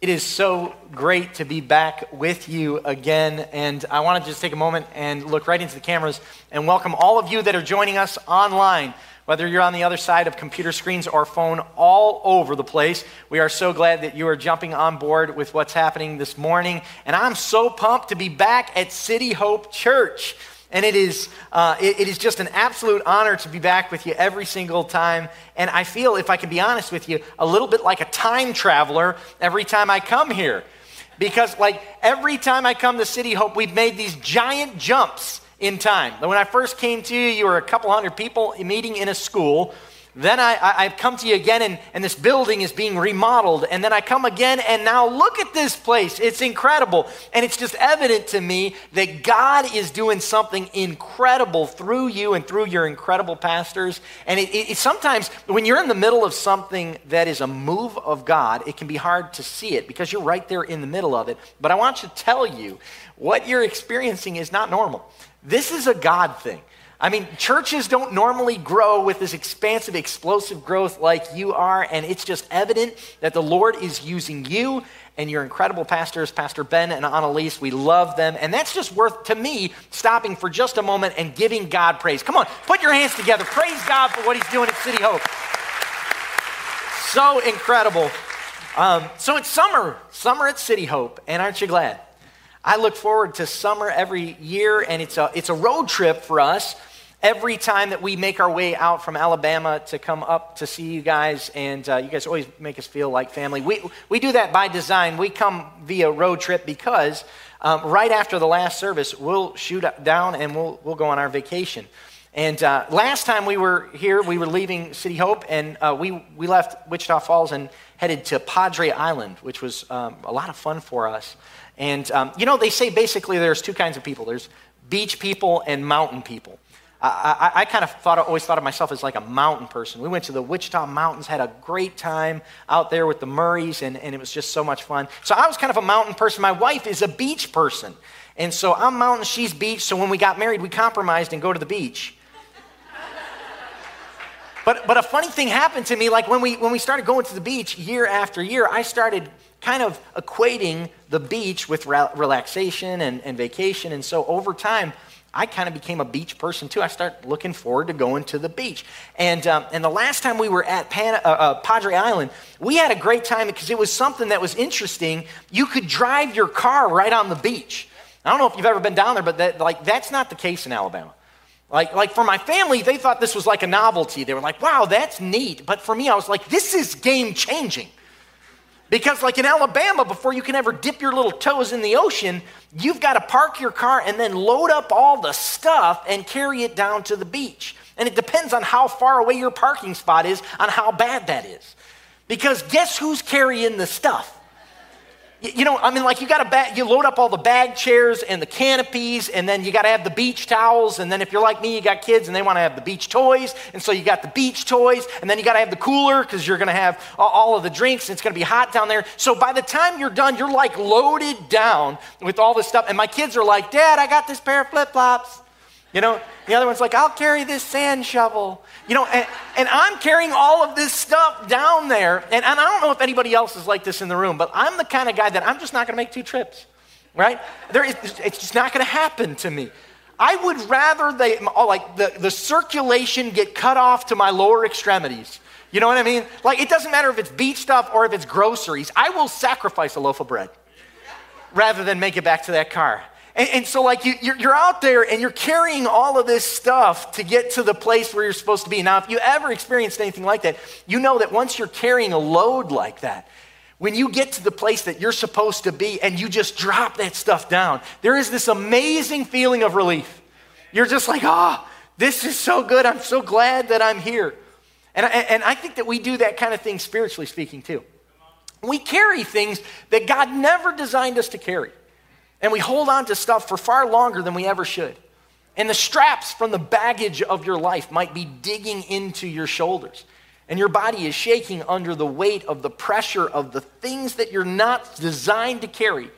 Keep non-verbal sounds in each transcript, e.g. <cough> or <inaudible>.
It is so great to be back with you again. And I want to just take a moment and look right into the cameras and welcome all of you that are joining us online, whether you're on the other side of computer screens or phone, all over the place. We are so glad that you are jumping on board with what's happening this morning. And I'm so pumped to be back at City Hope Church. And it is, uh, it, it is just an absolute honor to be back with you every single time. And I feel, if I can be honest with you, a little bit like a time traveler every time I come here. Because, like, every time I come to City Hope, we've made these giant jumps in time. When I first came to you, you were a couple hundred people meeting in a school. Then I, I, I, come to you again, and, and this building is being remodeled. And then I come again, and now look at this place. It's incredible. And it's just evident to me that God is doing something incredible through you and through your incredible pastors. And it, it, it, sometimes, when you're in the middle of something that is a move of God, it can be hard to see it because you're right there in the middle of it. But I want to tell you what you're experiencing is not normal. This is a God thing. I mean, churches don't normally grow with this expansive, explosive growth like you are, and it's just evident that the Lord is using you and your incredible pastors, Pastor Ben and Annalise. We love them, and that's just worth, to me, stopping for just a moment and giving God praise. Come on, put your hands together. Praise God for what He's doing at City Hope. So incredible. Um, so it's summer, summer at City Hope, and aren't you glad? I look forward to summer every year, and it's a, it's a road trip for us every time that we make our way out from Alabama to come up to see you guys, and uh, you guys always make us feel like family. We, we do that by design. We come via road trip because um, right after the last service, we'll shoot down and we'll, we'll go on our vacation. And uh, last time we were here, we were leaving City Hope, and uh, we, we left Wichita Falls and headed to Padre Island, which was um, a lot of fun for us. And, um, you know, they say basically there's two kinds of people there's beach people and mountain people. I, I, I, kind of thought, always thought of myself as like a mountain person. We went to the Wichita Mountains, had a great time out there with the Murrays, and, and it was just so much fun. So I was kind of a mountain person. My wife is a beach person. And so I'm mountain, she's beach. So when we got married, we compromised and go to the beach. but, but a funny thing happened to me, like when we, when we started going to the beach year after year, I started kind of equating the beach with relaxation and, and vacation. And so over time, I kind of became a beach person too. I started looking forward to going to the beach. And, um, and the last time we were at Pan, uh, uh, Padre Island, we had a great time because it was something that was interesting. You could drive your car right on the beach. I don't know if you've ever been down there, but that, like, that's not the case in Alabama. Like, like for my family, they thought this was like a novelty. They were like, wow, that's neat. But for me, I was like, this is game changing. Because, like in Alabama, before you can ever dip your little toes in the ocean, you've got to park your car and then load up all the stuff and carry it down to the beach. And it depends on how far away your parking spot is, on how bad that is. Because guess who's carrying the stuff? You know, I mean, like you got to bag, you load up all the bag chairs and the canopies, and then you got to have the beach towels. And then if you're like me, you got kids and they want to have the beach toys, and so you got the beach toys, and then you got to have the cooler because you're going to have all of the drinks. And it's going to be hot down there. So by the time you're done, you're like loaded down with all this stuff. And my kids are like, "Dad, I got this pair of flip flops." You know, the other one's like, I'll carry this sand shovel. You know, and, and I'm carrying all of this stuff down there. And, and I don't know if anybody else is like this in the room, but I'm the kind of guy that I'm just not going to make two trips, right? There is, it's just not going to happen to me. I would rather they, oh, like the, the circulation get cut off to my lower extremities. You know what I mean? Like, it doesn't matter if it's beach stuff or if it's groceries. I will sacrifice a loaf of bread rather than make it back to that car. And, and so, like, you, you're, you're out there and you're carrying all of this stuff to get to the place where you're supposed to be. Now, if you ever experienced anything like that, you know that once you're carrying a load like that, when you get to the place that you're supposed to be and you just drop that stuff down, there is this amazing feeling of relief. You're just like, ah, oh, this is so good. I'm so glad that I'm here. And I, and I think that we do that kind of thing spiritually speaking too. We carry things that God never designed us to carry. And we hold on to stuff for far longer than we ever should. And the straps from the baggage of your life might be digging into your shoulders. And your body is shaking under the weight of the pressure of the things that you're not designed to carry.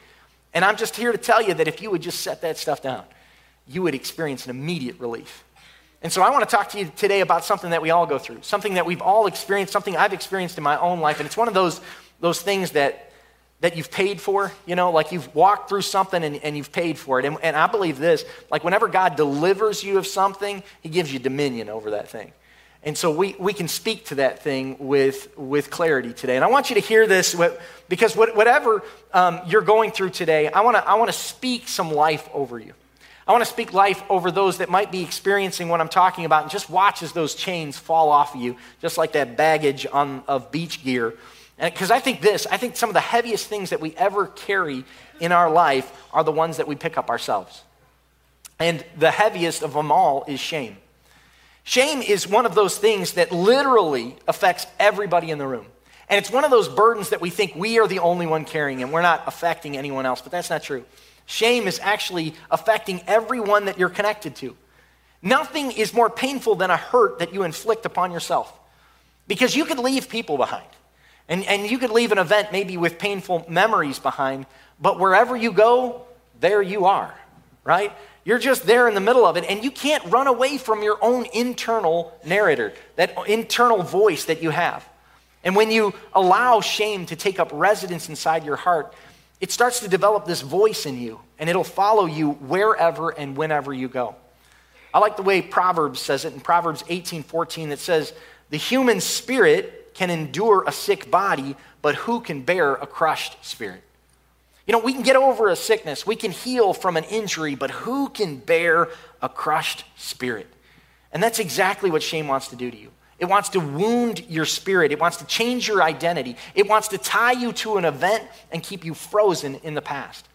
And I'm just here to tell you that if you would just set that stuff down, you would experience an immediate relief. And so I want to talk to you today about something that we all go through, something that we've all experienced, something I've experienced in my own life. And it's one of those, those things that that you've paid for, you know, like you've walked through something and, and you've paid for it. And, and I believe this like, whenever God delivers you of something, He gives you dominion over that thing. And so we, we can speak to that thing with, with clarity today. And I want you to hear this because whatever um, you're going through today, I want to I wanna speak some life over you. I want to speak life over those that might be experiencing what I'm talking about and just watch as those chains fall off of you, just like that baggage on, of beach gear. Because I think this, I think some of the heaviest things that we ever carry in our life are the ones that we pick up ourselves. And the heaviest of them all is shame. Shame is one of those things that literally affects everybody in the room. And it's one of those burdens that we think we are the only one carrying and we're not affecting anyone else, but that's not true. Shame is actually affecting everyone that you're connected to. Nothing is more painful than a hurt that you inflict upon yourself because you could leave people behind. And, and you could leave an event maybe with painful memories behind, but wherever you go, there you are, right? You're just there in the middle of it, and you can't run away from your own internal narrator, that internal voice that you have. And when you allow shame to take up residence inside your heart, it starts to develop this voice in you, and it'll follow you wherever and whenever you go. I like the way Proverbs says it in Proverbs 18 14 that says, The human spirit can endure a sick body, but who can bear a crushed spirit? You know, we can get over a sickness, we can heal from an injury, but who can bear a crushed spirit? And that's exactly what shame wants to do to you. It wants to wound your spirit. It wants to change your identity. It wants to tie you to an event and keep you frozen in the past.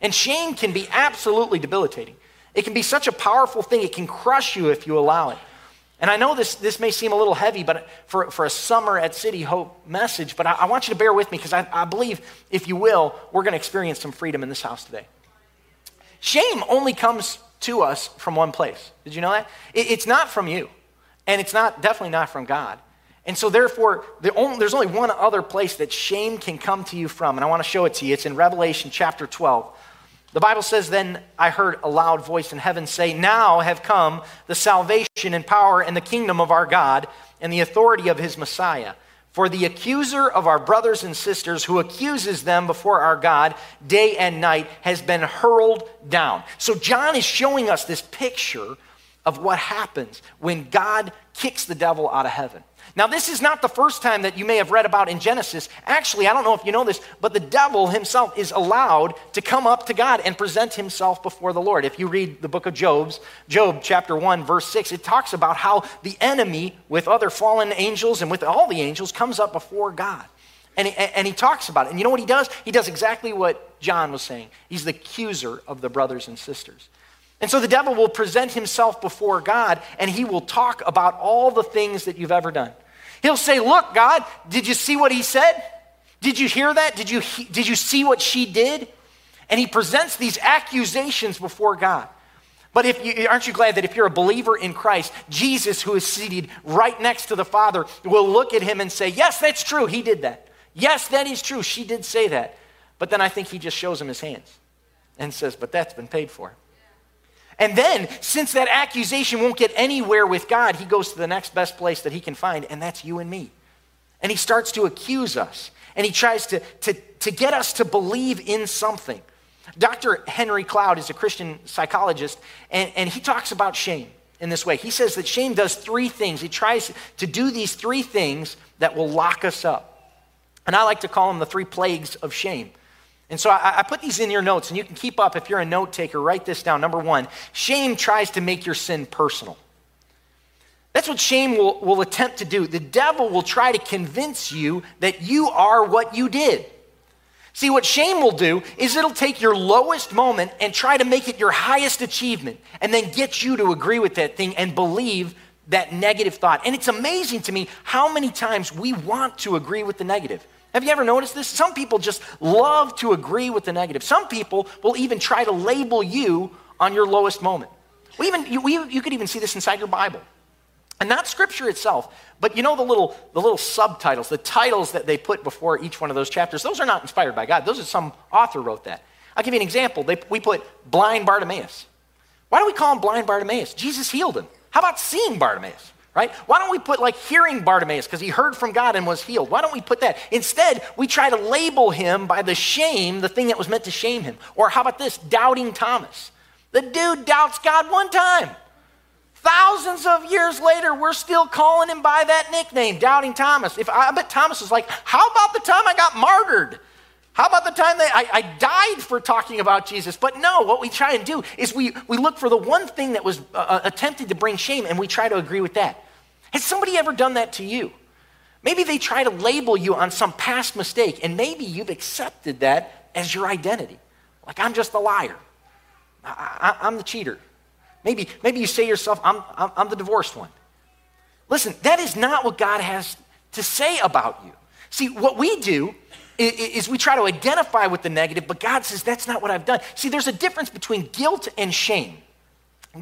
And shame can be absolutely debilitating. It can be such a powerful thing, it can crush you if you allow it. And I know this, this may seem a little heavy but for, for a summer at City Hope message, but I, I want you to bear with me because I, I believe, if you will, we're going to experience some freedom in this house today. Shame only comes to us from one place. Did you know that? It, it's not from you, and it's not definitely not from God. And so, therefore, the only, there's only one other place that shame can come to you from, and I want to show it to you. It's in Revelation chapter 12. The Bible says, Then I heard a loud voice in heaven say, Now have come the salvation and power and the kingdom of our God and the authority of his Messiah. For the accuser of our brothers and sisters who accuses them before our God day and night has been hurled down. So John is showing us this picture of what happens when God kicks the devil out of heaven. Now, this is not the first time that you may have read about in Genesis. Actually, I don't know if you know this, but the devil himself is allowed to come up to God and present himself before the Lord. If you read the book of Job's, Job chapter 1, verse 6, it talks about how the enemy, with other fallen angels and with all the angels, comes up before God. And he, and he talks about it. And you know what he does? He does exactly what John was saying. He's the accuser of the brothers and sisters. And so the devil will present himself before God and he will talk about all the things that you've ever done. He'll say, Look, God, did you see what he said? Did you hear that? Did you, did you see what she did? And he presents these accusations before God. But if you, aren't you glad that if you're a believer in Christ, Jesus, who is seated right next to the Father, will look at him and say, Yes, that's true. He did that. Yes, that is true. She did say that. But then I think he just shows him his hands and says, But that's been paid for. And then, since that accusation won't get anywhere with God, he goes to the next best place that he can find, and that's you and me. And he starts to accuse us, and he tries to, to, to get us to believe in something. Dr. Henry Cloud is a Christian psychologist, and, and he talks about shame in this way. He says that shame does three things. He tries to do these three things that will lock us up. And I like to call them the three plagues of shame. And so I, I, put these in your notes, and you can keep up if you're a note taker. Write this down. Number one, shame tries to make your sin personal. That's what shame will, will attempt to do. The devil will try to convince you that you are what you did. See, what shame will do is it'll take your lowest moment and try to make it your highest achievement, and then get you to agree with that thing and believe that negative thought. And it's amazing to me how many times we want to agree with the negative. Have you ever noticed this? Some people just love to agree with the negative. Some people will even try to label you on your lowest moment. We even, you, we, you could even see this inside your Bible. And not scripture itself, but you know the little, the little subtitles, the titles that they put before each one of those chapters, those are not inspired by God. Those are some author wrote that. I'll give you an example. They, we put blind Bartimaeus. Why do we call him blind Bartimaeus? Jesus healed him. How about seeing Bartimaeus? Right? Why don't we put like hearing Bartimaeus because he heard from God and was healed? Why don't we put that? Instead, we try to label him by the shame, the thing that was meant to shame him. Or how about this? Doubting Thomas. The dude doubts God one time. Thousands of years later, we're still calling him by that nickname, Doubting Thomas. If I bet Thomas was like, how about the time I got martyred? How about the time that I, I, died for talking about Jesus? But no, what we try and do is we, we look for the one thing that was uh, uh, attempted to bring shame and we try to agree with that. Has somebody ever done that to you? Maybe they try to label you on some past mistake and maybe you've accepted that as your identity. Like, I'm just a liar, I, am the cheater. Maybe, maybe you say yourself, I'm, I'm, I'm the divorced one. Listen, that is not what God has to say about you. See, what we do is we try to identify with the negative, but God says, that's not what I've done. See, there's a difference between guilt and shame.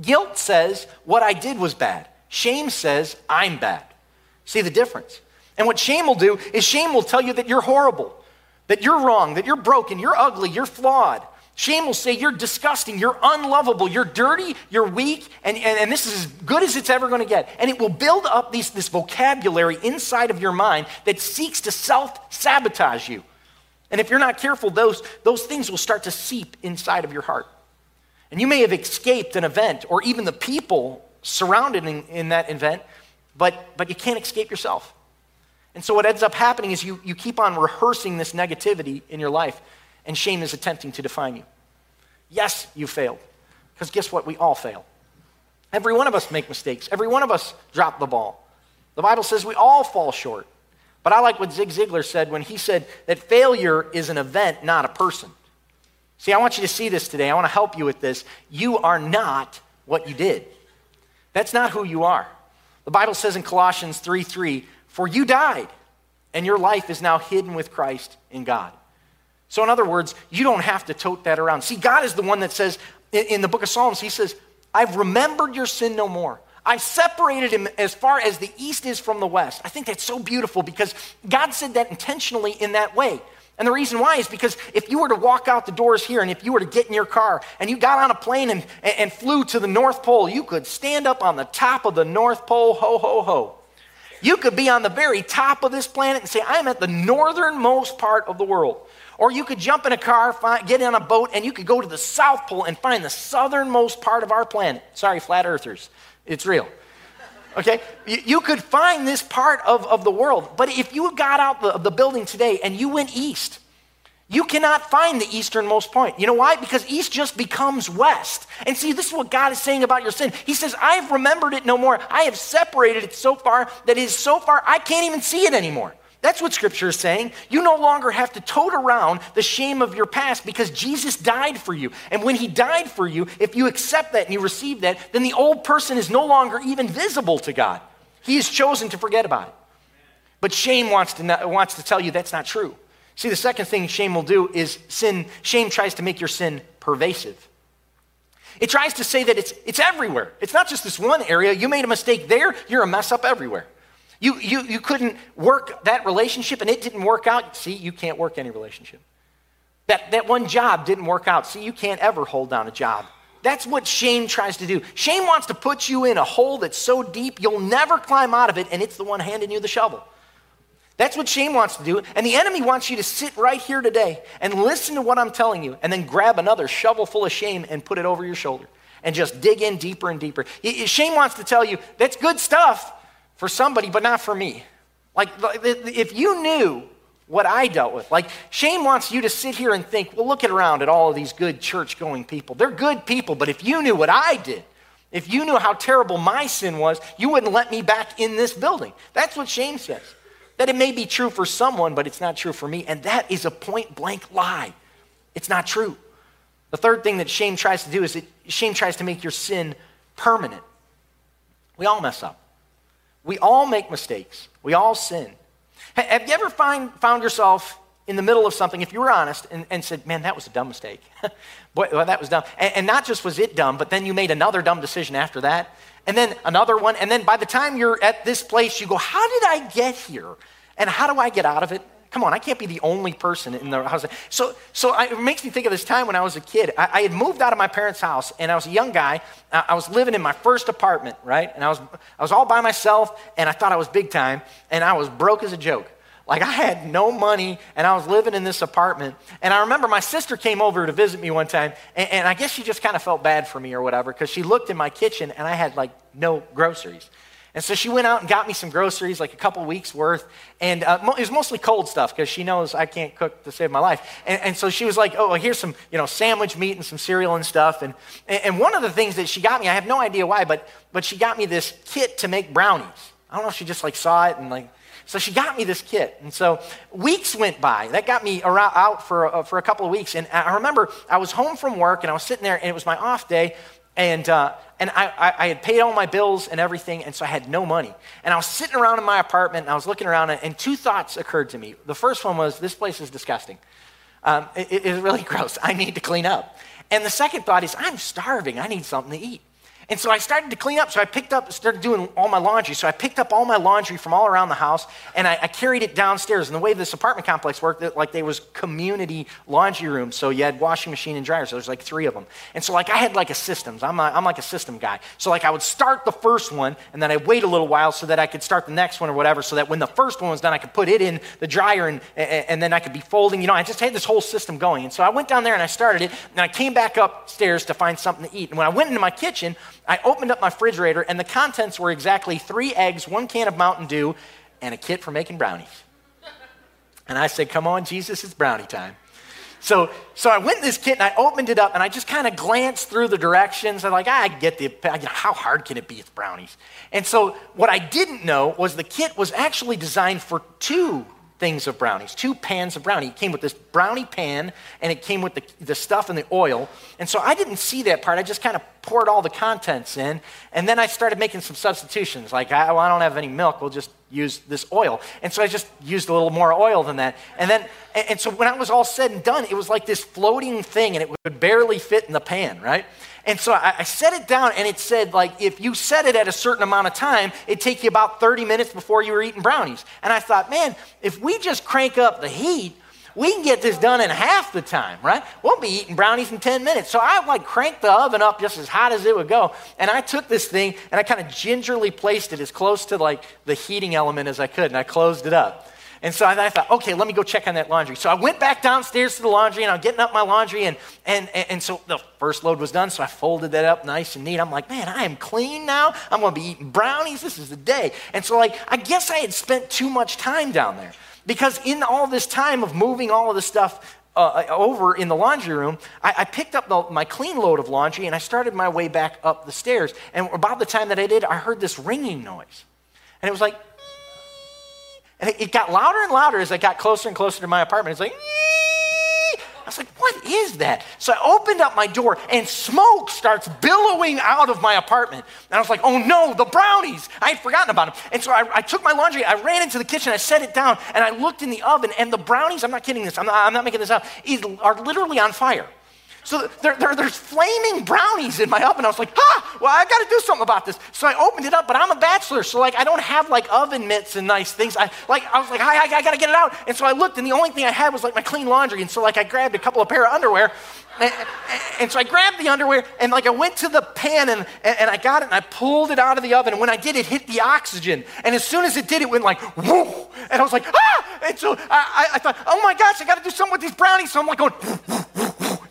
Guilt says, what I did was bad. Shame says, I'm bad. See the difference? And what shame will do is shame will tell you that you're horrible, that you're wrong, that you're broken, you're ugly, you're flawed. Shame will say you're disgusting, you're unlovable, you're dirty, you're weak, and, and, and this is as good as it's ever going to get. And it will build up these, this vocabulary inside of your mind that seeks to self sabotage you. And if you're not careful, those, those things will start to seep inside of your heart. And you may have escaped an event or even the people surrounded in, in that event, but, but you can't escape yourself. And so what ends up happening is you, you keep on rehearsing this negativity in your life, and shame is attempting to define you. Yes, you failed. Because guess what? We all fail. Every one of us make mistakes. Every one of us drop the ball. The Bible says we all fall short. But I like what Zig Ziglar said when he said that failure is an event, not a person. See, I want you to see this today. I want to help you with this. You are not what you did. That's not who you are. The Bible says in Colossians 3 3, for you died, and your life is now hidden with Christ in God. So, in other words, you don't have to tote that around. See, God is the one that says in the book of Psalms, He says, I've remembered your sin no more. I separated him as far as the east is from the west. I think that's so beautiful because God said that intentionally in that way. And the reason why is because if you were to walk out the doors here and if you were to get in your car and you got on a plane and, and flew to the North Pole, you could stand up on the top of the North Pole, ho, ho, ho. You could be on the very top of this planet and say, I'm at the northernmost part of the world. Or you could jump in a car, find, get in a boat, and you could go to the South Pole and find the southernmost part of our planet. Sorry, flat earthers. It's real. Okay? You, could find this part of, of the world. But if you got out the, of the building today and you went east, you cannot find the easternmost point. You know why? Because east just becomes west. And see, this is what God is saying about your sin. He says, I've remembered it no more. I have separated it so far that it is so far I can't even see it anymore. That's what Scripture is saying. You no longer have to tote around the shame of your past because Jesus died for you. And when He died for you, if you accept that and you receive that, then the old person is no longer even visible to God. He has chosen to forget about it. But shame wants to, not, wants to tell you that's not true. See, the second thing shame will do is sin, shame tries to make your sin pervasive. It tries to say that it's, it's everywhere. It's not just this one area. You made a mistake there, you're a mess up everywhere. You, you, you couldn't work that relationship and it didn't work out. See, you can't work any relationship. That, that one job didn't work out. See, you can't ever hold down a job. That's what shame tries to do. Shame wants to put you in a hole that's so deep you'll never climb out of it, and it's the one handing you the shovel. That's what shame wants to do. And the enemy wants you to sit right here today and listen to what I'm telling you, and then grab another shovel full of shame and put it over your shoulder and just dig in deeper and deeper. Shame wants to tell you that's good stuff, for somebody, but not for me. Like, if you knew what I dealt with, like, shame wants you to sit here and think, well, look around at all of these good church going people. They're good people, but if you knew what I did, if you knew how terrible my sin was, you wouldn't let me back in this building. That's what shame says. That it may be true for someone, but it's not true for me. And that is a point blank lie. It's not true. The third thing that shame tries to do is that shame tries to make your sin permanent. We all mess up. We all make mistakes. We all sin. Have you ever find, found yourself in the middle of something, if you were honest, and, and said, Man, that was a dumb mistake? <laughs> Boy, well, that was dumb. And, and not just was it dumb, but then you made another dumb decision after that, and then another one. And then by the time you're at this place, you go, How did I get here? And how do I get out of it? Come on, I can't be the only person in the house. So, so I, it makes me think of this time when I was a kid. I, I, had moved out of my parents' house, and I was a young guy. I, was living in my first apartment, right? And I was, I was all by myself, and I thought I was big time, and I was broke as a joke. Like I had no money and I was living in this apartment. And I remember my sister came over to visit me one time, and, and I guess she just kind of felt bad for me or whatever, because she looked in my kitchen and I had like no groceries. And so she went out and got me some groceries, like a couple weeks worth. And uh, it was mostly cold stuff because she knows I can't cook to save my life. And, and, so she was like, oh, here's some, you know, sandwich meat and some cereal and stuff. And, and one of the things that she got me, I have no idea why, but, but she got me this kit to make brownies. I don't know if she just like saw it and like, so she got me this kit. And so weeks went by. That got me around, out for, uh, for a couple of weeks. And I remember I was home from work and I was sitting there and it was my off day. And, uh, and I, I, had paid all my bills and everything, and so I had no money. And I was sitting around in my apartment, and I was looking around, and two thoughts occurred to me. The first one was, this place is disgusting. Um, it, it is really <laughs> gross. I need to clean up. And the second thought is, I'm starving. I need something to eat. And so I started to clean up. So I picked up, started doing all my laundry. So I picked up all my laundry from all around the house and I, I carried it downstairs. And the way this apartment complex worked, it, like there was community laundry rooms. So you had washing machine and dryer. So there's like three of them. And so like I had like a systems. I'm, a, I'm like a system guy. So like I would start the first one and then I'd wait a little while so that I could start the next one or whatever. So that when the first one was done, I could put it in the dryer and, and, and then I could be folding. You know, I just had this whole system going. And so I went down there and I started it. And I came back upstairs to find something to eat. And when I went into my kitchen, I opened up my refrigerator, and the contents were exactly three eggs, one can of Mountain Dew, and a kit for making brownies. And I said, Come on, Jesus, it's brownie time. So, so I went in this kit and I opened it up and I just kind of glanced through the directions. I'm like, ah, I get the, you know, how hard can it be with brownies? And so what I didn't know was the kit was actually designed for two things of brownies, two pans of brownie. It came with this brownie pan and it came with the, the stuff and the oil. And so I didn't see that part. I just kind of poured all the contents in. And then I started making some substitutions. Like, I, well, I don't have any milk. We'll just use this oil. And so I just used a little more oil than that. And then, and, and so when I was all said and done, it was like this floating thing and it would barely fit in the pan, right? And so I, I, set it down and it said, like, if you set it at a certain amount of time, it'd take you about 30 minutes before you were eating brownies. And I thought, man, if we just crank up the heat, we can get this done in half the time, right? We'll be eating brownies in 10 minutes. So I like cranked the oven up just as hot as it would go. And I took this thing and I kind of gingerly placed it as close to like the heating element as I could. And I closed it up. And so I thought, okay, let me go check on that laundry. So I went back downstairs to the laundry and I'm getting up my laundry. And, and, and so the first load was done. So I folded that up nice and neat. I'm like, man, I am clean now. I'm going to be eating brownies. This is the day. And so, like, I guess I had spent too much time down there because in all this time of moving all of the stuff uh, over in the laundry room, I, I picked up the, my clean load of laundry and I started my way back up the stairs. And about the time that I did, I heard this ringing noise. And it was like, and it, got louder and louder as I got closer and closer to my apartment. It's like, I was like, what is that? So I opened up my door and smoke starts billowing out of my apartment. And I was like, oh no, the brownies. I had forgotten about them. And so I, I took my laundry, I ran into the kitchen, I set it down, and I looked in the oven, and the brownies, I'm not kidding this, I'm not, I'm not making this up, are literally on fire. So there, there, there's flaming brownies in my oven. I was like, ah, well, I got to do something about this. So I opened it up, but I'm a bachelor, so like I don't have like oven mitts and nice things. I like I was like, I, I, I got to get it out. And so I looked, and the only thing I had was like my clean laundry. And so like I grabbed a couple of pair of underwear, and, and, so I grabbed the underwear and like I went to the pan and, and, I got it and I pulled it out of the oven. And when I did, it hit the oxygen. And as soon as it did, it went like, whoo, And I was like, ah! And so I, I thought, oh my gosh, I got to do something with these brownies. So I'm like going,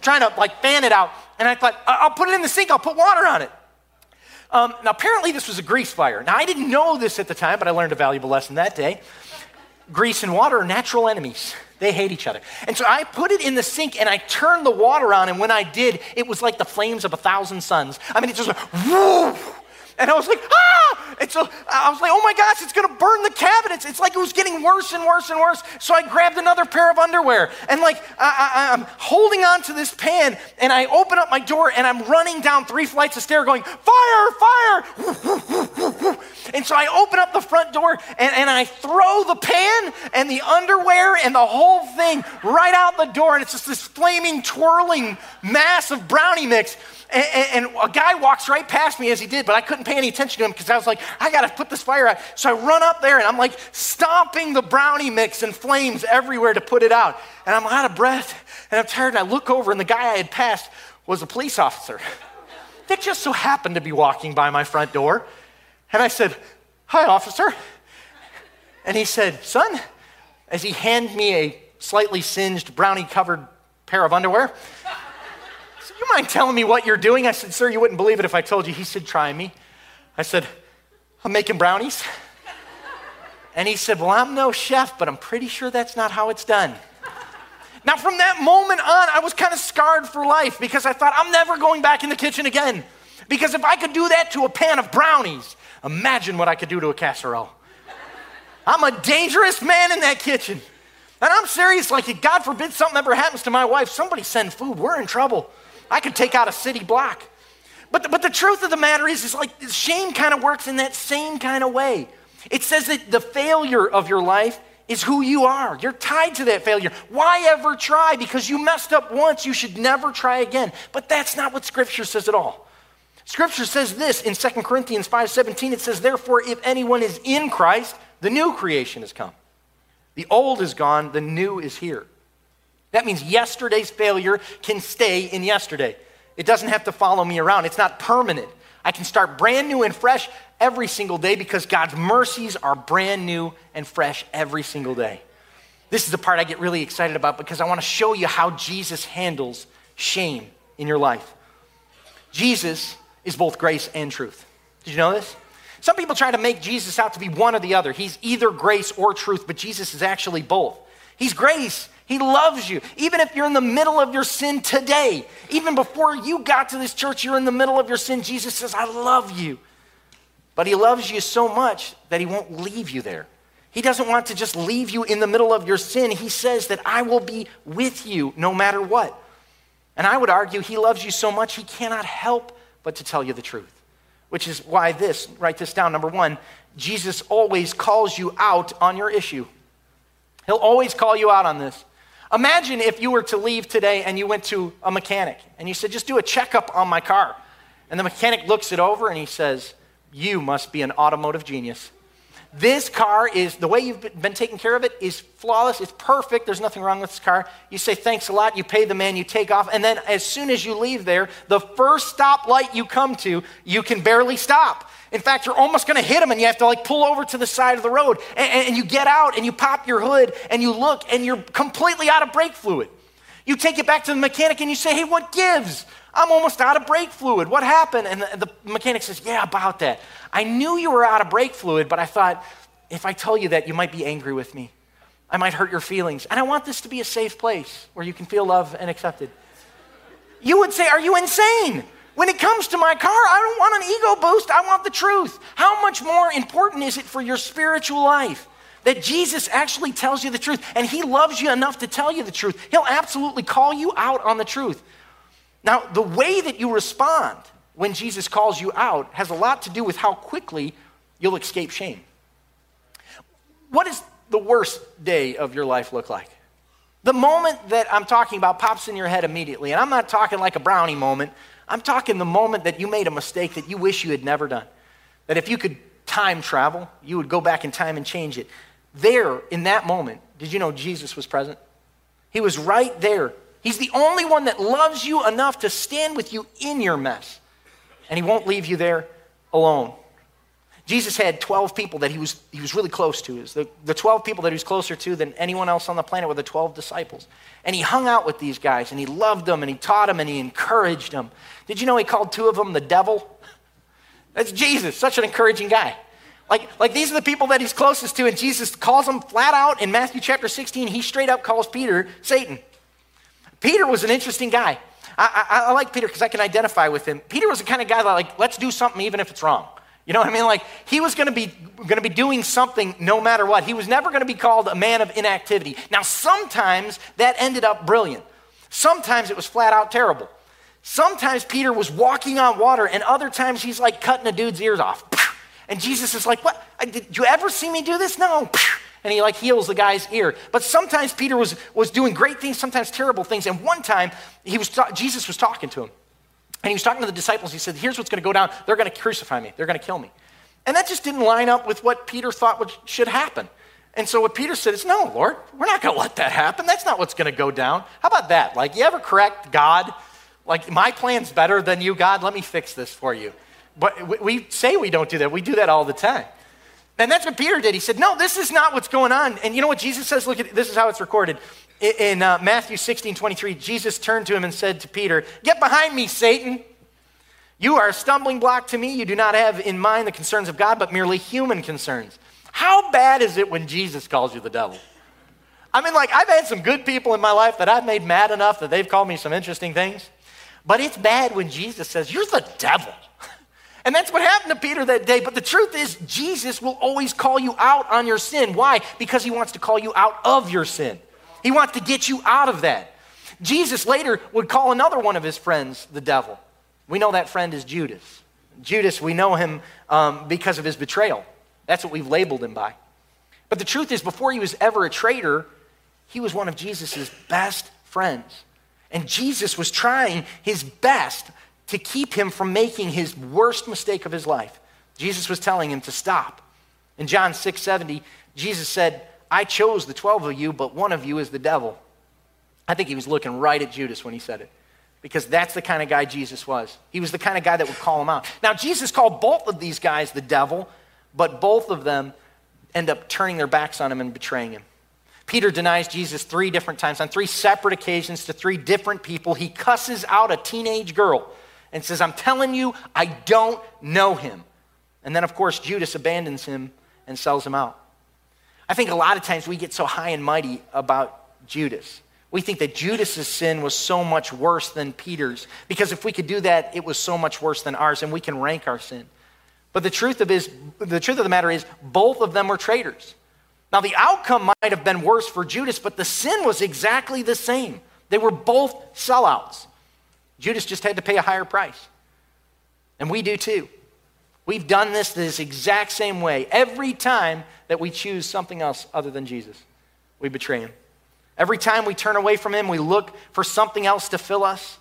trying to like fan it out. And I thought, I'll put it in the sink, I'll put water on it. Um, now, apparently, this was a grease fire. Now, I didn't know this at the time, but I learned a valuable lesson that day. Grease and water are natural enemies. They hate each other. And so I put it in the sink and I turned the water on, and when I did, it was like the flames of a thousand suns. I mean, it just went, whoo! And I was like, ah! And so I was like, oh my gosh, it's gonna burn the cabinets. It's like it was getting worse and worse and worse. So I grabbed another pair of underwear and like I, am holding on to this pan and I open up my door and I'm running down three flights of stairs going, fire, fire! and so I open up the front door and, and I throw the pan and the underwear and the whole thing right out the door. And it's just this flaming, twirling mass of brownie mix. And, and, a guy walks right past me as he did, but I couldn't pay any attention to him because I was like, I got to put this fire out. So I run up there and I'm like stomping the brownie mix and flames everywhere to put it out. And I'm out of breath and I'm tired. And I look over and the guy I had passed was a police officer that just so happened to be walking by my front door. And I said, Hi, officer. And he said, Son, as he handed me a slightly singed, brownie covered pair of underwear, you mind telling me what you're doing? I said, Sir, you wouldn't believe it if I told you. He said, Try me. I said, I'm making brownies. And he said, Well, I'm no chef, but I'm pretty sure that's not how it's done. Now, from that moment on, I was kind of scarred for life because I thought, I'm never going back in the kitchen again. Because if I could do that to a pan of brownies, imagine what I could do to a casserole. I'm a dangerous man in that kitchen. And I'm serious, like, God forbid something ever happens to my wife, somebody send food, we're in trouble. I could take out a city block. But the, but the truth of the matter is, is like shame kind of works in that same kind of way. It says that the failure of your life is who you are. You're tied to that failure. Why ever try? Because you messed up once, you should never try again. But that's not what Scripture says at all. Scripture says this in 2 Corinthians 5:17 it says therefore if anyone is in Christ the new creation has come. The old is gone, the new is here. That means yesterday's failure can stay in yesterday. It doesn't have to follow me around. It's not permanent. I can start brand new and fresh every single day because God's mercies are brand new and fresh every single day. This is the part I get really excited about because I want to show you how Jesus handles shame in your life. Jesus is both grace and truth. Did you know this? Some people try to make Jesus out to be one or the other. He's either grace or truth, but Jesus is actually both. He's grace. He loves you. Even if you're in the middle of your sin today, even before you got to this church, you're in the middle of your sin. Jesus says, I love you. But he loves you so much that he won't leave you there. He doesn't want to just leave you in the middle of your sin. He says that I will be with you no matter what. And I would argue he loves you so much he cannot help but to tell you the truth. Which is why this, write this down. Number one, Jesus always calls you out on your issue. He'll always call you out on this. Imagine if you were to leave today and you went to a mechanic and you said, just do a checkup on my car. And the mechanic looks it over and he says, you must be an automotive genius. This car is, the way you've been taking care of it is flawless. It's perfect. There's nothing wrong with this car. You say thanks a lot. You pay the man, you take off. And then as soon as you leave there, the first stoplight you come to, you can barely stop. In fact, you're almost going to hit him and you have to like pull over to the side of the road. And, and you get out and you pop your hood and you look and you're completely out of brake fluid. You take it back to the mechanic and you say, hey, what gives? I'm almost out of brake fluid. What happened? And the, the, mechanic says, Yeah, about that. I knew you were out of brake fluid, but I thought, if I tell you that, you might be angry with me. I might hurt your feelings. And I want this to be a safe place where you can feel loved and accepted. You would say, Are you insane? When it comes to my car, I don't want an ego boost. I want the truth. How much more important is it for your spiritual life? that Jesus actually tells you the truth and he loves you enough to tell you the truth. He'll absolutely call you out on the truth. Now, the way that you respond when Jesus calls you out has a lot to do with how quickly you'll escape shame. What does the worst day of your life look like? The moment that I'm talking about pops in your head immediately, and I'm not talking like a brownie moment. I'm talking the moment that you made a mistake that you wish you had never done. That if you could time travel, you would go back in time and change it. There, in that moment, did you know Jesus was present? He was right there He's the only one that loves you enough to stand with you in your mess. And he won't leave you there alone. Jesus had 12 people that he was, he was really close to. The, the 12 people that he was closer to than anyone else on the planet were the 12 disciples. And he hung out with these guys and he loved them and he taught them and he encouraged them. Did you know he called two of them the devil? That's Jesus, such an encouraging guy. Like, like these are the people that he's closest to, and Jesus calls them flat out in Matthew chapter 16. He straight up calls Peter Satan. Peter was an interesting guy. I, I, I like Peter because I can identify with him. Peter was the kind of guy that, like, let's do something even if it's wrong. You know what I mean? Like, he was going to be going to be doing something no matter what. He was never going to be called a man of inactivity. Now, sometimes that ended up brilliant. Sometimes it was flat out terrible. Sometimes Peter was walking on water, and other times he's like cutting a dude's ears off. And Jesus is like, "What? Did you ever see me do this? No." and he like heals the guy's ear. But sometimes Peter was, was doing great things, sometimes terrible things. And one time he was Jesus was talking to him. And he was talking to the disciples. He said, Here's what's going to go down. They're going to crucify me, they're going to kill me. And that just didn't line up with what Peter thought would, should happen. And so what Peter said is, No, Lord, we're not going to let that happen. That's not what's going to go down. How about that? Like, you ever correct God? Like, my plan's better than you, God. Let me fix this for you. But we say we don't do that. We do that all the time. And that's what Peter did. He said, No, this is not what's going on. And you know what Jesus says? Look at this is how it's recorded. In uh, Matthew 16 23, Jesus turned to him and said to Peter, Get behind me, Satan. You are a stumbling block to me. You do not have in mind the concerns of God, but merely human concerns. How bad is it when Jesus calls you the devil? I mean, like, I've had some good people in my life that I've made mad enough that they've called me some interesting things. But it's bad when Jesus says, You're the devil. <laughs> And that's what happened to Peter that day. But the truth is, Jesus will always call you out on your sin. Why? Because he wants to call you out of your sin. He wants to get you out of that. Jesus later would call another one of his friends the devil. We know that friend is Judas. Judas, we know him um, because of his betrayal. That's what we've labeled him by. But the truth is, before he was ever a traitor, he was one of Jesus' best friends. And Jesus was trying his best to keep him from making his worst mistake of his life. Jesus was telling him to stop. In John 6 70, Jesus said, I chose the 12 of you, but one of you is the devil. I think he was looking right at Judas when he said it because that's the kind of guy Jesus was. He was the kind of guy that would call him out. Now, Jesus called both of these guys the devil, but both of them end up turning their backs on him and betraying him. Peter denies Jesus three different times on three separate occasions to three different people. He cusses out a teenage girl and says, I'm telling you, I don't know him. And then, of course, Judas abandons him and sells him out. I think a lot of times we get so high and mighty about Judas. We think that Judas's sin was so much worse than Peter's because if we could do that, it was so much worse than ours, and we can rank our sin. But the truth of is, the truth of the matter is, both of them were traitors. Now, the outcome might have been worse for Judas, but the sin was exactly the same. They were both sellouts. Judas just had to pay a higher price. And we do too. We've done this this exact same way. Every time that we choose something else other than Jesus, we betray him. Every time we turn away from him, we look for something else to fill us,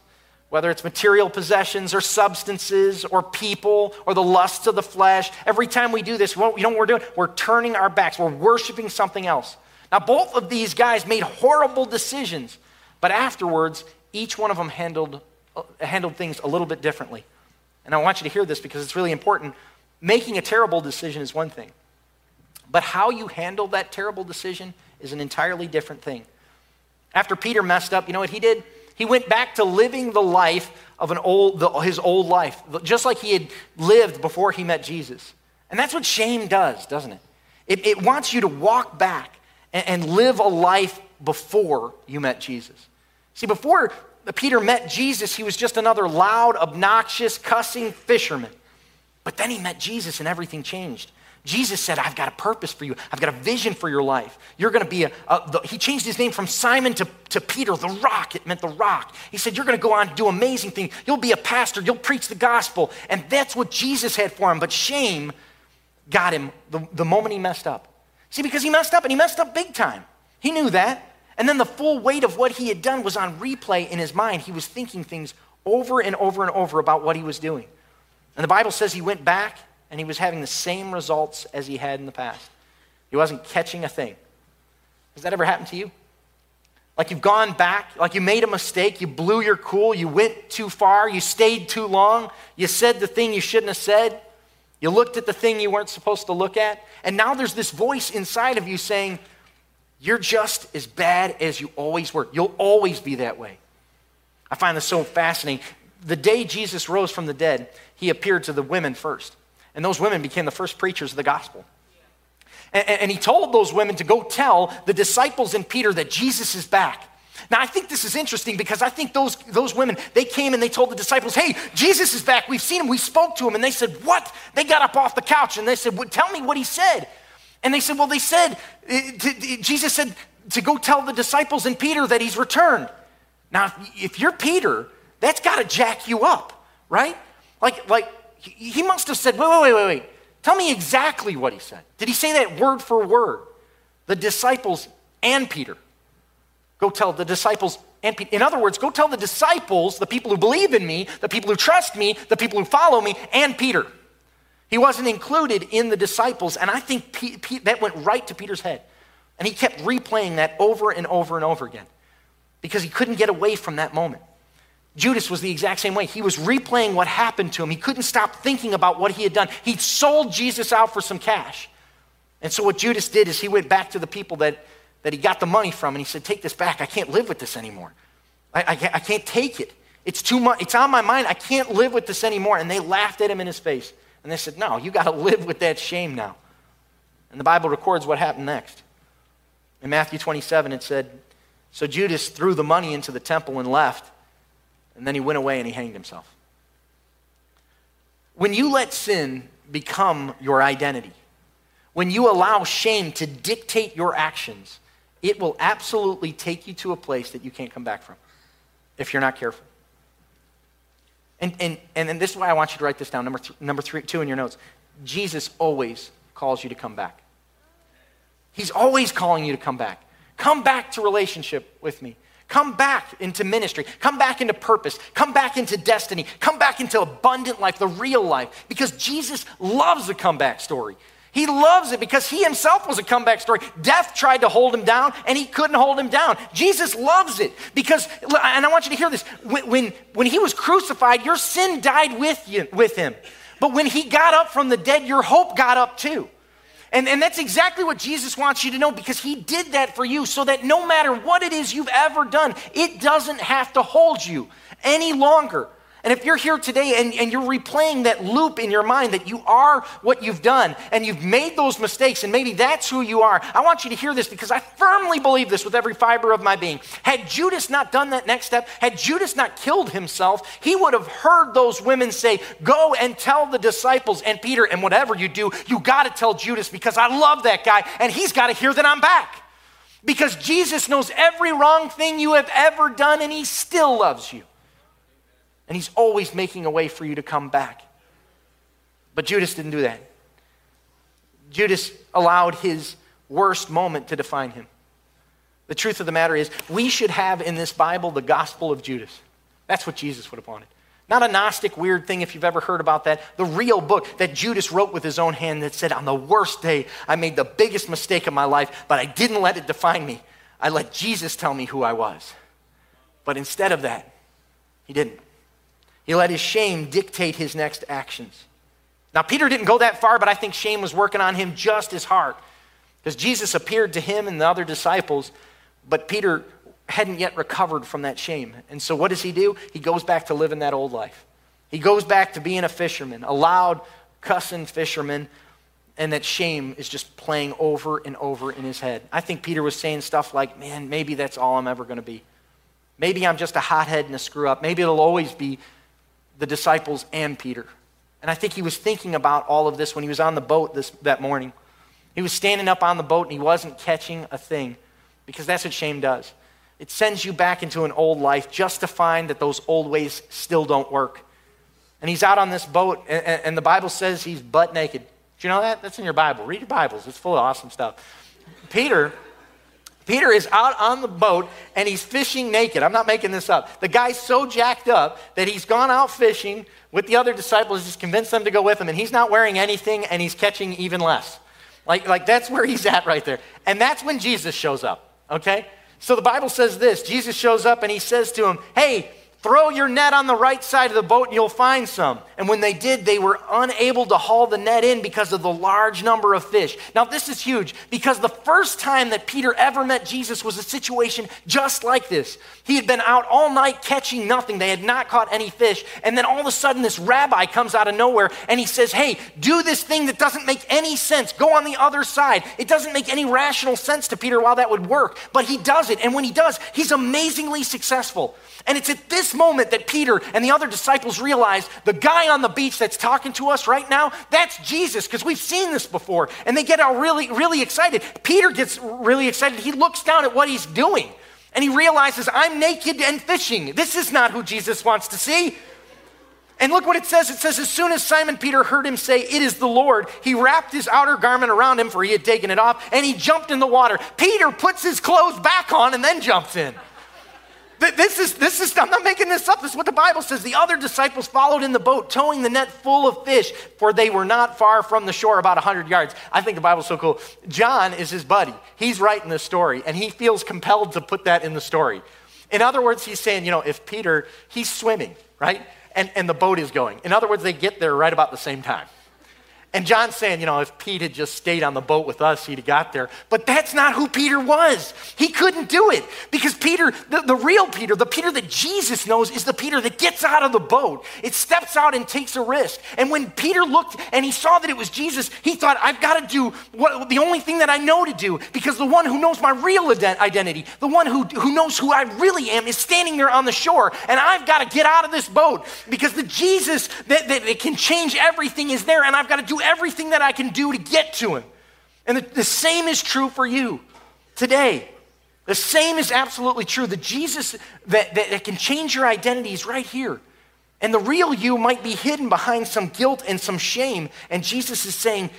whether it's material possessions or substances or people or the lusts of the flesh. Every time we do this, you know what we're doing? We're turning our backs, we're worshiping something else. Now, both of these guys made horrible decisions, but afterwards, each one of them handled uh, handled things a little bit differently. And I want you to hear this because it's really important. Making a terrible decision is one thing, but how you handle that terrible decision is an entirely different thing. After Peter messed up, you know what he did? He went back to living the life of an old, the, his old life, just like he had lived before he met Jesus. And that's what shame does, doesn't it? It, it wants you to walk back and, and live a life before you met Jesus. See, before Peter met Jesus, he was just another loud, obnoxious, cussing fisherman. But then he met Jesus and everything changed. Jesus said, I've got a purpose for you. I've got a vision for your life. You're going to be a, a the, he changed his name from Simon to, to Peter, the rock. It meant the rock. He said, You're going to go on and do amazing things. You'll be a pastor. You'll preach the gospel. And that's what Jesus had for him. But shame got him the, the moment he messed up. See, because he messed up and he messed up big time. He knew that. And then the full weight of what he had done was on replay in his mind. He was thinking things over and over and over about what he was doing. And the Bible says he went back and he was having the same results as he had in the past. He wasn't catching a thing. Has that ever happened to you? Like you've gone back, like you made a mistake, you blew your cool, you went too far, you stayed too long, you said the thing you shouldn't have said, you looked at the thing you weren't supposed to look at, and now there's this voice inside of you saying, you're just as bad as you always were. You'll always be that way. I find this so fascinating. The day Jesus rose from the dead, he appeared to the women first. And those women became the first preachers of the gospel. And, and, he told those women to go tell the disciples and Peter that Jesus is back. Now, I think this is interesting because I think those, those women, they came and they told the disciples, hey, Jesus is back. We've seen him. We spoke to him. And they said, what? They got up off the couch and they said, well, tell me what he said. And they said, Well, they said, eh, Jesus said to go tell the disciples and Peter that he's returned. Now, if you're Peter, that's got to jack you up, right? Like, like he must have said, Wait, wait, wait, wait, wait. Tell me exactly what he said. Did he say that word for word? The disciples and Peter. Go tell the disciples and Peter. In other words, go tell the disciples, the people who believe in me, the people who trust me, the people who follow me, and Peter. He wasn't included in the disciples, and I think P- P- that went right to Peter's head. And he kept replaying that over and over and over again because he couldn't get away from that moment. Judas was the exact same way. He was replaying what happened to him. He couldn't stop thinking about what he had done. He'd sold Jesus out for some cash. And so, what Judas did is he went back to the people that, that he got the money from and he said, Take this back. I can't live with this anymore. I, I, I can't take it. It's too much. It's on my mind. I can't live with this anymore. And they laughed at him in his face. And they said, No, you got to <laughs> live with that shame now. And the Bible records what happened next. In Matthew 27, it said, So Judas threw the money into the temple and left. And then he went away and he hanged himself. When you let sin become your identity, when you allow shame to dictate your actions, it will absolutely take you to a place that you can't come back from if you're not careful. And, and, and, this is why I want you to write this down, number, th- number three, two in your notes. Jesus always calls you to come back. He's always calling you to come back. Come back to relationship with me. Come back into ministry. Come back into purpose. Come back into destiny. Come back into abundant life, the real life. Because Jesus loves a comeback story. He loves it because he himself was a comeback story. Death tried to hold him down and he couldn't hold him down. Jesus loves it because, and I want you to hear this when, when, when he was crucified, your sin died with, you, with him. But when he got up from the dead, your hope got up too. And, and that's exactly what Jesus wants you to know because he did that for you so that no matter what it is you've ever done, it doesn't have to hold you any longer. And if you're here today and, and you're replaying that loop in your mind that you are what you've done and you've made those mistakes and maybe that's who you are, I want you to hear this because I firmly believe this with every fiber of my being. Had Judas not done that next step, had Judas not killed himself, he would have heard those women say, Go and tell the disciples and Peter, and whatever you do, you got to tell Judas because I love that guy and he's got to hear that I'm back. Because Jesus knows every wrong thing you have ever done and he still loves you. And he's always making a way for you to come back. But Judas didn't do that. Judas allowed his worst moment to define him. The truth of the matter is, we should have in this Bible the gospel of Judas. That's what Jesus would have wanted. Not a Gnostic weird thing, if you've ever heard about that. The real book that Judas wrote with his own hand that said, On the worst day, I made the biggest mistake of my life, but I didn't let it define me. I let Jesus tell me who I was. But instead of that, he didn't. He let his shame dictate his next actions. Now, Peter didn't go that far, but I think shame was working on him just as hard. Because Jesus appeared to him and the other disciples, but Peter hadn't yet recovered from that shame. And so, what does he do? He goes back to living that old life. He goes back to being a fisherman, a loud, cussing fisherman, and that shame is just playing over and over in his head. I think Peter was saying stuff like, Man, maybe that's all I'm ever going to be. Maybe I'm just a hothead and a screw up. Maybe it'll always be the disciples and Peter. And I think he was thinking about all of this when he was on the boat this, that morning. He was standing up on the boat and he wasn't catching a thing because that's what shame does. It sends you back into an old life just to find that those old ways still don't work. And he's out on this boat, and, and the Bible says he's butt naked. Do you know that? That's in your Bible. Read your Bibles, it's full of awesome stuff. Peter Peter is out on the boat and he's fishing naked. I'm not making this up. The guy's so jacked up that he's gone out fishing with the other disciples, just convinced them to go with him, and he's not wearing anything and he's catching even less. Like, like that's where he's at right there. And that's when Jesus shows up, okay? So the Bible says this Jesus shows up and he says to him, Hey, Throw your net on the right side of the boat and you'll find some. And when they did, they were unable to haul the net in because of the large number of fish. Now, this is huge because the first time that Peter ever met Jesus was a situation just like this. He had been out all night catching nothing, they had not caught any fish. And then all of a sudden, this rabbi comes out of nowhere and he says, Hey, do this thing that doesn't make any sense. Go on the other side. It doesn't make any rational sense to Peter why that would work, but he does it. And when he does, he's amazingly successful. And it's at this moment that Peter and the other disciples realize the guy on the beach that's talking to us right now, that's Jesus, because we've seen this before. And they get all really, really excited. Peter gets really excited. He looks down at what he's doing and he realizes, I'm naked and fishing. This is not who Jesus wants to see. And look what it says. It says, as soon as Simon Peter heard him say, It is the Lord, he wrapped his outer garment around him, for he had taken it off, and he jumped in the water. Peter puts his clothes back on and then jumps in. This is, this is, I'm not making this up. This is what the Bible says. The other disciples followed in the boat, towing the net full of fish, for they were not far from the shore, about 100 yards. I think the Bible's so cool. John is his buddy. He's writing the story, and he feels compelled to put that in the story. In other words, he's saying, you know, if Peter, he's swimming, right? And, and the boat is going. In other words, they get there right about the same time. And John's saying, you know, if Pete had just stayed on the boat with us, he'd have got there. But that's not who Peter was. He couldn't do it because Peter, the, the real Peter, the Peter that Jesus knows, is the Peter that gets out of the boat. It steps out and takes a risk. And when Peter looked and he saw that it was Jesus, he thought, I've got to do what, the only thing that I know to do because the one who knows my real identity, the one who, who knows who I really am, is standing there on the shore. And I've got to get out of this boat because the Jesus that, that, that can change everything is there. And I've got to do everything that I can do to get to him. And the, the same is true for you today. The same is absolutely true. The Jesus that, that, that, can change your identity is right here. And the real you might be hidden behind some guilt and some shame. And Jesus is saying,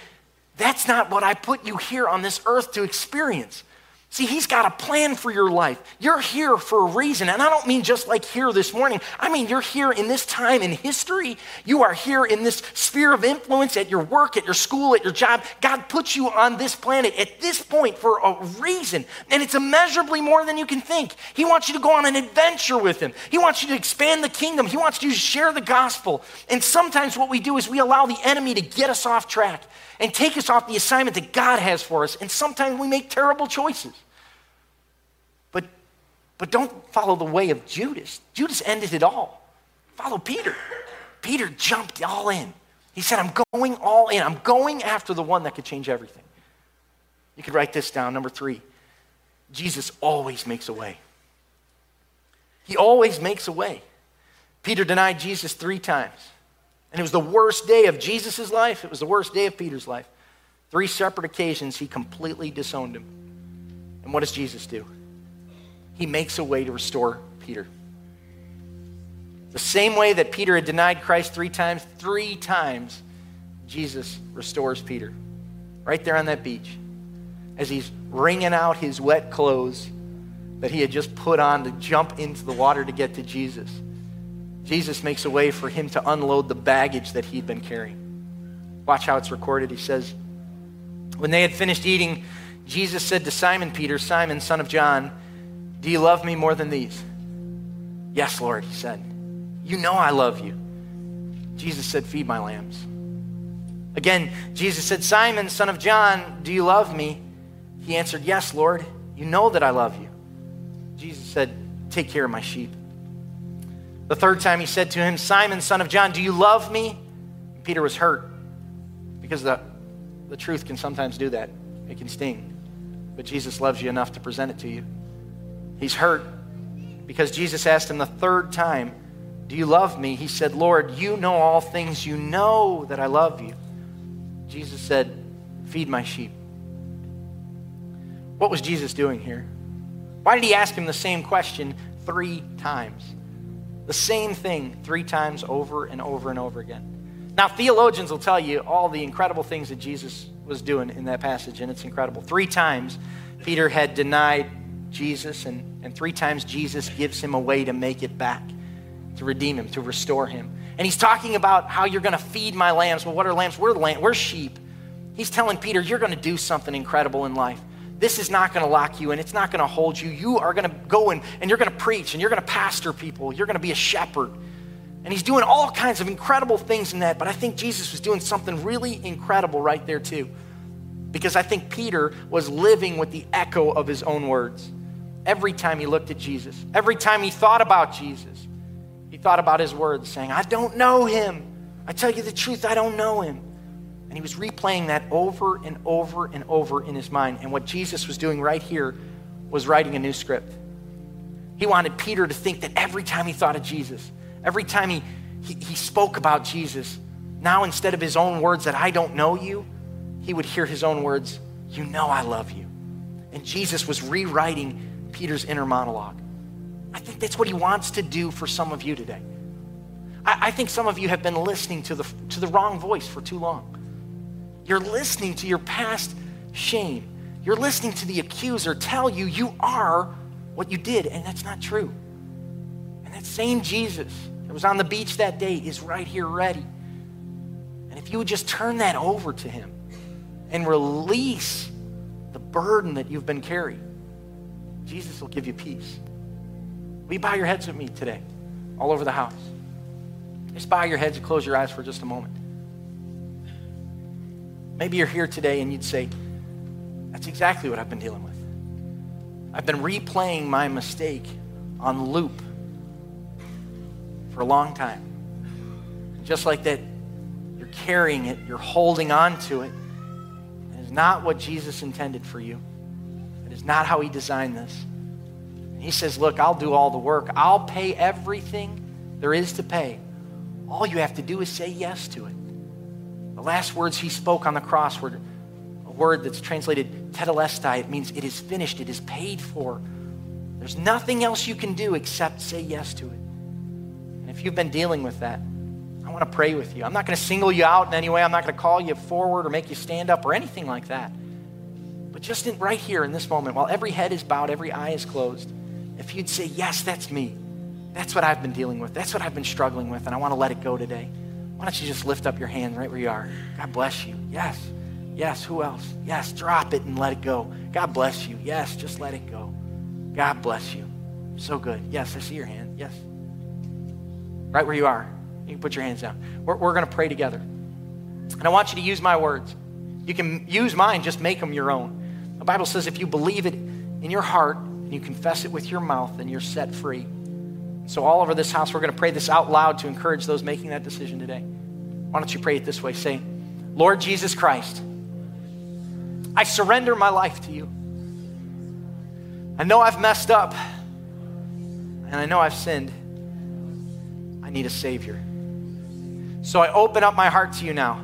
That's not what I put you here on this earth to experience. See, he's got a plan for your life. You're here for a reason. And I don't mean just like here this morning. I mean, you're here in this time in history. You are here in this sphere of influence at your work, at your school, at your job. God puts you on this planet at this point for a reason. And it's immeasurably more than you can think. He wants you to go on an adventure with him, He wants you to expand the kingdom, He wants you to share the gospel. And sometimes what we do is we allow the enemy to get us off track and take us off the assignment that God has for us. And sometimes we make terrible choices. But, but don't follow the way of Judas. Judas ended it all. Follow Peter. Peter jumped all in. He said, I'm going all in. I'm going after the one that could change everything. You could write this down. Number three Jesus always makes a way. He always makes a way. Peter denied Jesus three times. And it was the worst day of Jesus' life. It was the worst day of Peter's life. Three separate occasions, he completely disowned him. And what does Jesus do? He makes a way to restore Peter. The same way that Peter had denied Christ three times, three times, Jesus restores Peter. Right there on that beach. As he's wringing out his wet clothes that he had just put on to jump into the water to get to Jesus. Jesus makes a way for him to unload the baggage that he'd been carrying. Watch how it's recorded. He says, When they had finished eating, Jesus said to Simon Peter, Simon, son of John, Do you love me more than these? Yes, Lord, he said. You know I love you. Jesus said, Feed my lambs. Again, Jesus said, Simon, son of John, do you love me? He answered, Yes, Lord. You know that I love you. Jesus said, Take care of my sheep. The third time he said to him, Simon, son of John, do you love me? Peter was hurt because the, the truth can sometimes do that. It can sting. But Jesus loves you enough to present it to you. He's hurt because Jesus asked him the third time, Do you love me? He said, Lord, you know all things. You know that I love you. Jesus said, Feed my sheep. What was Jesus doing here? Why did he ask him the same question three times? The same thing three times over and over and over again. Now, theologians will tell you all the incredible things that Jesus was doing in that passage, and it's incredible. Three times Peter had denied Jesus, and, and three times Jesus gives him a way to make it back, to redeem him, to restore him. And he's talking about how you're going to feed my lambs. Well, what are lambs? We're, lamb, we're sheep. He's telling Peter, you're going to do something incredible in life. This is not going to lock you and It's not going to hold you. You are going to go in and you're going to preach and you're going to pastor people. You're going to be a shepherd. And he's doing all kinds of incredible things in that. But I think Jesus was doing something really incredible right there, too. Because I think Peter was living with the echo of his own words. Every time he looked at Jesus, every time he thought about Jesus, he thought about his words, saying, I don't know him. I tell you the truth, I don't know him. And he was replaying that over and over and over in his mind. And what Jesus was doing right here was writing a new script. He wanted Peter to think that every time he thought of Jesus, every time he, he, he spoke about Jesus, now instead of his own words that I don't know you, he would hear his own words, You know I love you. And Jesus was rewriting Peter's inner monologue. I think that's what he wants to do for some of you today. I, I think some of you have been listening to the, to the wrong voice for too long. You're listening to your past shame. You're listening to the accuser tell you you are what you did, and that's not true. And that same Jesus that was on the beach that day is right here ready. And if you would just turn that over to him and release the burden that you've been carrying, Jesus will give you peace. Will you bow your heads with me today, all over the house? Just bow your heads and close your eyes for just a moment. Maybe you're here today and you'd say, That's exactly what I've been dealing with. I've been replaying my mistake on loop for a long time. Just like that, you're carrying it, you're holding on to it. It is not what Jesus intended for you. It is not how he designed this. He says, Look, I'll do all the work. I'll pay everything there is to pay. All you have to do is say yes to it. The last words he spoke on the cross were a word that's translated tetelestai. It means it is finished, it is paid for. There's nothing else you can do except say yes to it And if you've been dealing with that, I want to pray with you. I'm not going to single you out in any way. I'm not going to call you forward or make you stand up or anything like that. But just in, right here in this moment, while every head is bowed, every eye is closed, if you'd say, Yes, that's me. That's what I've been dealing with. That's what I've been struggling with, and I want to let it go today. Why don't you just lift up your hand right where you are? God bless you. Yes. Yes. Who else? Yes. Drop it and let it go. God bless you. Yes. Just let it go. God bless you. So good. Yes. I see your hand. Yes right where you are. You can put your hands down. We're, we're going to pray together. And I want you to use my words. You can use mine, just make them your own. The Bible says if you believe it in your heart and you confess it with your mouth, then you're set free. So, all over this house, we're going to pray this out loud to encourage those making that decision today. Why don't you pray it this way? Say, Lord Jesus Christ, I surrender my life to you. I know I've messed up, and I know I've sinned. I need a Savior. So I open up my heart to you now.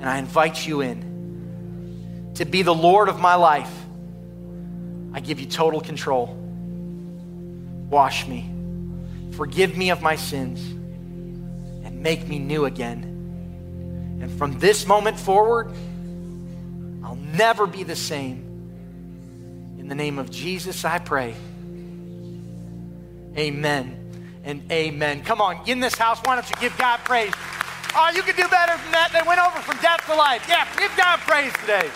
And I invite you in to be the Lord of my life. I give you total control. Wash me. Forgive me of my sins. And make me new again. And from this moment forward, I'll never be the same. In the name of Jesus, I pray. Amen and amen. Come on, in this house, why don't you give God praise? Oh, you could do better than that. They went over from death to life. Yeah, give God praise today.